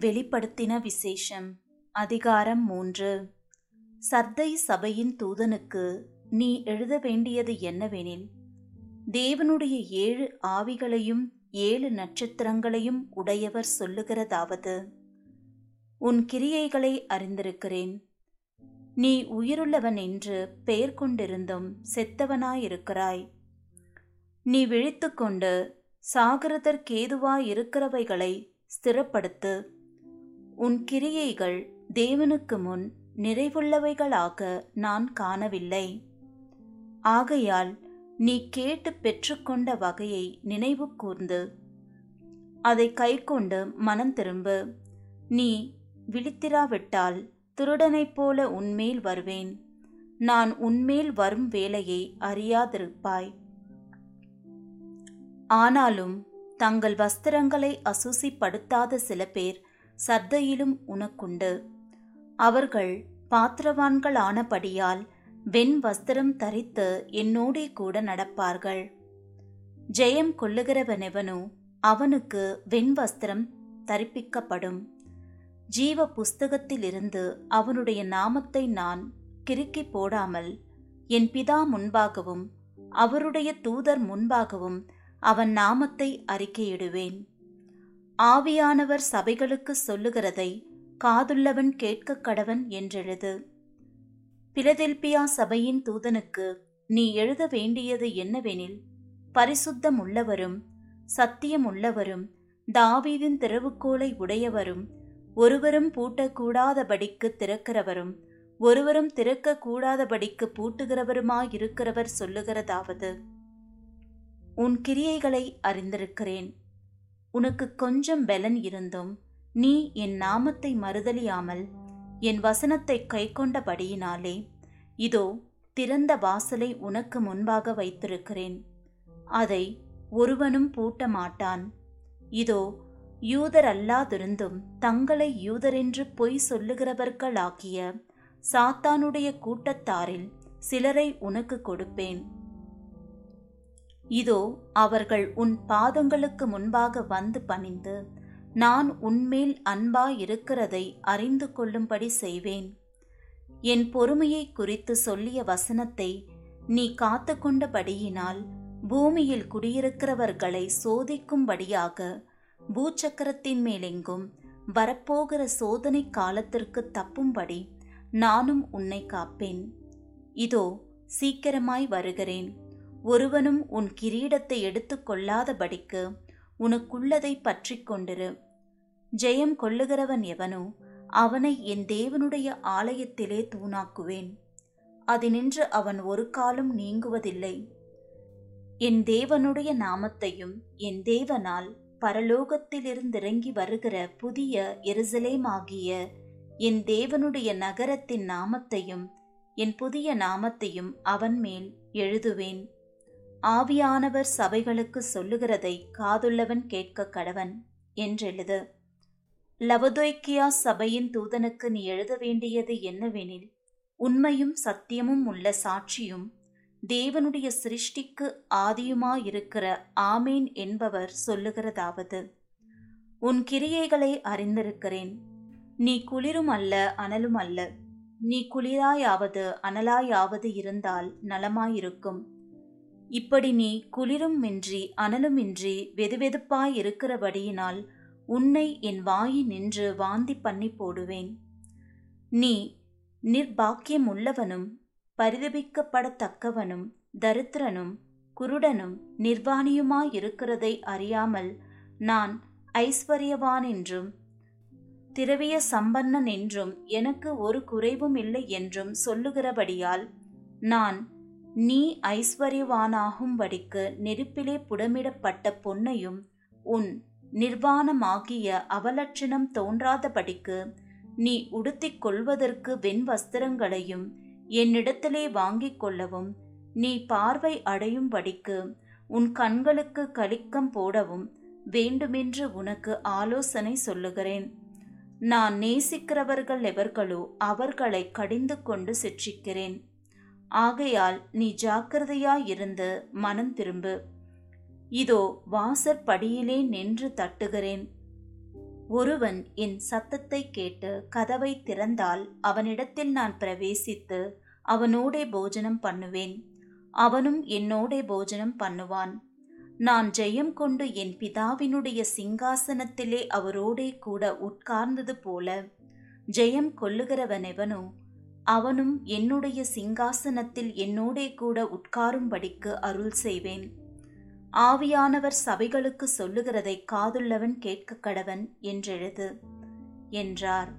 வெளிப்படுத்தின விசேஷம். அதிகாரம் மூன்று. சர்தை சபையின் தூதனுக்கு நீ எழுத வேண்டியது என்னவெனில் தேவனுடைய ஏழு ஆவிகளையும் ஏழு நட்சத்திரங்களையும் உடையவர் சொல்லுகிறதாவது. உன் கிரியைகளை அறிந்திருக்கிறேன். நீ உயிருள்ளவன் என்று பெயர் கொண்டிருந்தும் செத்தவனாயிருக்கிறாய். நீ விழித்துக்கொண்டு சாகிறதற்கேதுவாயிருக்கிறவைகளை ஸ்திரப்படுத்து உன் கிரியைகள் தேவனுக்கு முன் நிறைவுள்ளவைகளாக நான் காணவில்லை. ஆகையால் நீ கேட்டு பெற்றுக்கொண்ட வகையை நினைவு கூர்ந்து அதை கைக்கொண்டு மனம் திரும்பு. நீ விழித்திராவிட்டால் திருடனைப் போல உன்மேல் வருவேன். நான் உன்மேல் வரும் வேலையை அறியாதிருப்பாய். ஆனாலும் தங்கள் வஸ்திரங்களை அசூசிப்படுத்தாத சில பேர் சர்தையிலும் உனக்குண்டு. அவர்கள் பாத்திரவான்களானபடியால் வெண் வஸ்திரம் தரித்து என்னோடே கூட நடப்பார்கள். ஜெயம் கொள்ளுகிறவனெவனோ அவனுக்கு வெண் வஸ்திரம் தரிப்பிக்கப்படும். ஜீவ புஸ்தகத்திலிருந்து அவனுடைய நாமத்தை நான் கிறுக்கி போடாமல் என் பிதா முன்பாகவும் அவருடைய தூதர் முன்பாகவும் அவன் நாமத்தை அறிக்கையிடுவேன். ஆவியானவர் சபைகளுக்கு சொல்லுகிறதை காதுள்ளவன் கேட்க கடவன் என்றெழுது. பிலதெல்பியா சபையின் தூதனுக்கு நீ எழுத வேண்டியது என்னவெனில் பரிசுத்தம் உள்ளவரும் சத்தியம் உள்ளவரும் தாவீதின் திறவுகோலை உடையவரும் ஒருவரும் பூட்டக்கூடாதபடிக்கு திறக்கிறவரும் ஒருவரும் திறக்கக்கூடாதபடிக்கு பூட்டுகிறவருமாயிருக்கிறவர் சொல்லுகிறதாவது. உன் கிரியைகளை அறிந்திருக்கிறேன். உனக்கு கொஞ்சம் பலன் இருந்தும் நீ என் நாமத்தை மறுதலியாமல் என் வசனத்தை கைக்கொண்டபடியினாலே இதோ திறந்த வாசலை உனக்கு முன்பாக வைத்திருக்கிறேன். அதை ஒருவனும் பூட்ட மாட்டான் இதோ யூதர் அல்லாதிருந்தும் தங்களை யூதரென்று பொய் சொல்லுகிறவர்களாகிய சாத்தானுடைய கூட்டத்தாரில் சிலரை உனக்கு கொடுப்பேன். இதோ அவர்கள் உன் பாதங்களுக்கு முன்பாக வந்து பணிந்து நான் உன்மேல் அன்பாயிருக்கிறதை அறிந்து கொள்ளும்படி செய்வேன். என் பொறுமையை குறித்து சொல்லிய வசனத்தை நீ காத்து கொண்டபடியினால் பூமியில் குடியிருக்கிறவர்களை சோதிக்கும்படியாக பூச்சக்கரத்தின் மேலெங்கும் வரப்போகிற சோதனை காலத்திற்கு தப்பும்படி நானும் உன்னை காப்பேன். இதோ சீக்கிரமாய் வருகிறேன். ஒருவனும் உன் கிரீடத்தை எடுத்து கொள்ளாதபடிக்கு உனக்குள்ளதை பற்றி கொண்டிரு. ஜெயம் கொள்ளுகிறவன் எவனோ அவனை என் தேவனுடைய ஆலயத்திலே தூணாக்குவேன். அதினின்று அவன் ஒரு காலம் நீங்குவதில்லை. என் தேவனுடைய நாமத்தையும் என் தேவனால் பரலோகத்திலிருந்திறங்கி வருகிற புதிய எருசலேமாகிய என் தேவனுடைய நகரத்தின் நாமத்தையும் என் புதிய நாமத்தையும் அவன் மேல் எழுதுவேன். ஆவியானவர் சபைகளுக்கு சொல்லுகிறதை காதுள்ளவன் கேட்க கடவன் என்றெழுது. லவதோய்க்கியா சபையின் தூதனுக்கு நீ எழுத வேண்டியது என்னவெனில் உண்மையும் சத்தியமும் உள்ள சாட்சியும் தேவனுடைய சிருஷ்டிக்கு ஆதியுமாயிருக்கிற ஆமேன் என்பவர் சொல்லுகிறதாவது. உன் கிரியைகளை அறிந்திருக்கிறேன். நீ குளிரும் அல்ல அனலும் அல்ல. நீ குளிராயாவது அனலாயாவது இருந்தால் நலமாயிருக்கும். இப்படி நீ குளிருமின்றி அனலுமின்றி வெதுவெதுப்பாய் இருக்கிறபடியினால் உன்னை என் வாயில் நின்று வாந்தி பண்ணி போடுவேன். நீ நிர்பாக்கியம் உள்ளவனும் பரிதபிக்கப்படத்தக்கவனும் தரித்திரனும் குருடனும் நிர்வாணியுமாயிருக்கிறதை அறியாமல் நான் ஐஸ்வர்யவான் என்றும் திரவிய சம்பன்னன் என்றும் எனக்கு ஒரு குறைவும் இல்லை என்றும் சொல்லுகிறபடியால் நான் நீ ஐஸ்வர்யவானாகும்படிக்கு நெருப்பிலே புடமிடப்பட்ட பொன்னையும் உன் நிர்வாணமாகிய அவலட்சணம் தோன்றாதபடிக்கு நீ உடுத்திக் கொள்வதற்கு வெண் வஸ்திரங்களையும் என்னிடத்திலே வாங்கிக் கொள்ளவும் நீ பார்வை அடையும்படிக்கு உன் கண்களுக்கு கலிக்கம் போடவும் வேண்டுமென்று உனக்கு ஆலோசனை சொல்லுகிறேன். நான் நேசிக்கிறவர்கள் எவர்களோ அவர்களை கடிந்து கொண்டு சிற்றிக்கிறேன் ஆகையால் நீ ஜாக்கிரதையாயிருந்து மனம் திரும்பு. இதோ வாசற்படியிலே நின்று தட்டுகிறேன். ஒருவன் என் சத்தத்தை கேட்டு கதவை திறந்தால் அவனிடத்தில் நான் பிரவேசித்து அவனோடே போஜனம் பண்ணுவேன். அவனும் என்னோடே போஜனம் பண்ணுவான். நான் ஜெயம் கொண்டு என் பிதாவினுடைய சிங்காசனத்திலே அவரோடே கூட உட்கார்ந்தது போல ஜெயம் கொள்ளுகிறவனெவனோ அவனும் என்னுடைய சிங்காசனத்தில் என்னோடே கூட உட்காரும்படிக்கு அருள் செய்வேன். ஆவியானவர் சபைகளுக்கு சொல்லுகிறதை காதுள்ளவன் கேட்க கடவன் என்றெழுது என்றார்.